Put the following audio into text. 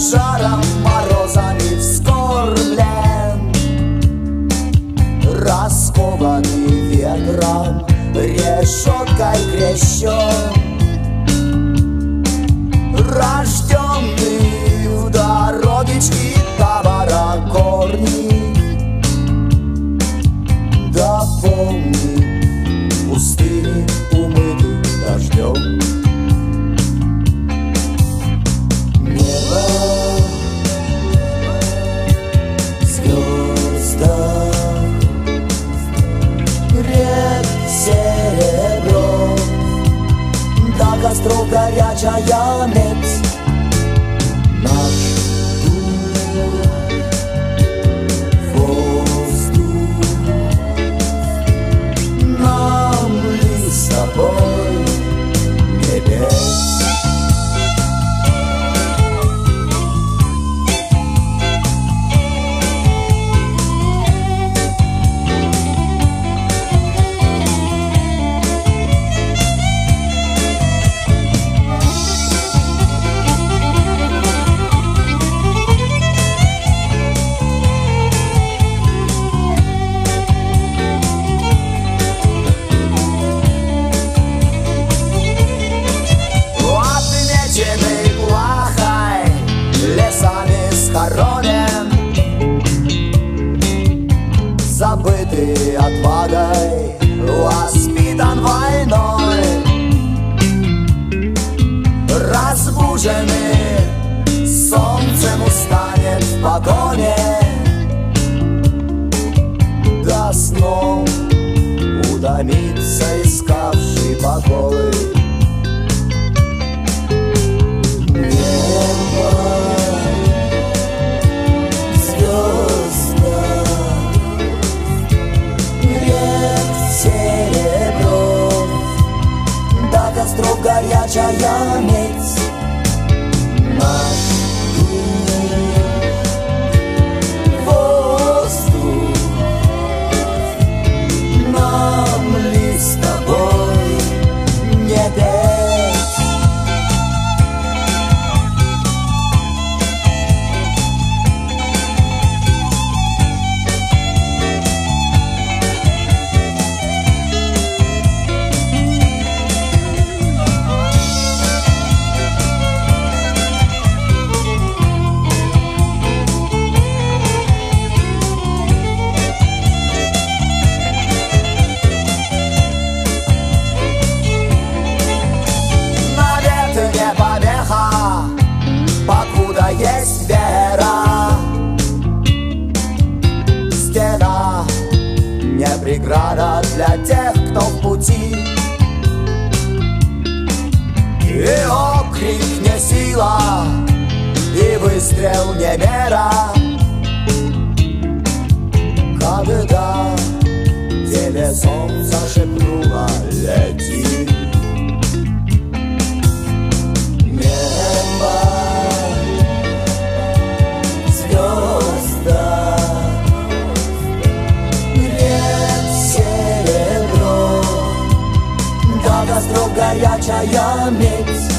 жаром, морозами вскормлен Раскованный ветром, решеткой крещен Рожденный Pogarjacza Janet Nasz Отвагой, воспитан войной. Разбуженный солнцем устанет в погоне. До снов утомится искавший покой kaçar lanet преграда для тех, кто в пути. И окрик не сила, и выстрел не мера. Chaya Chaya mix.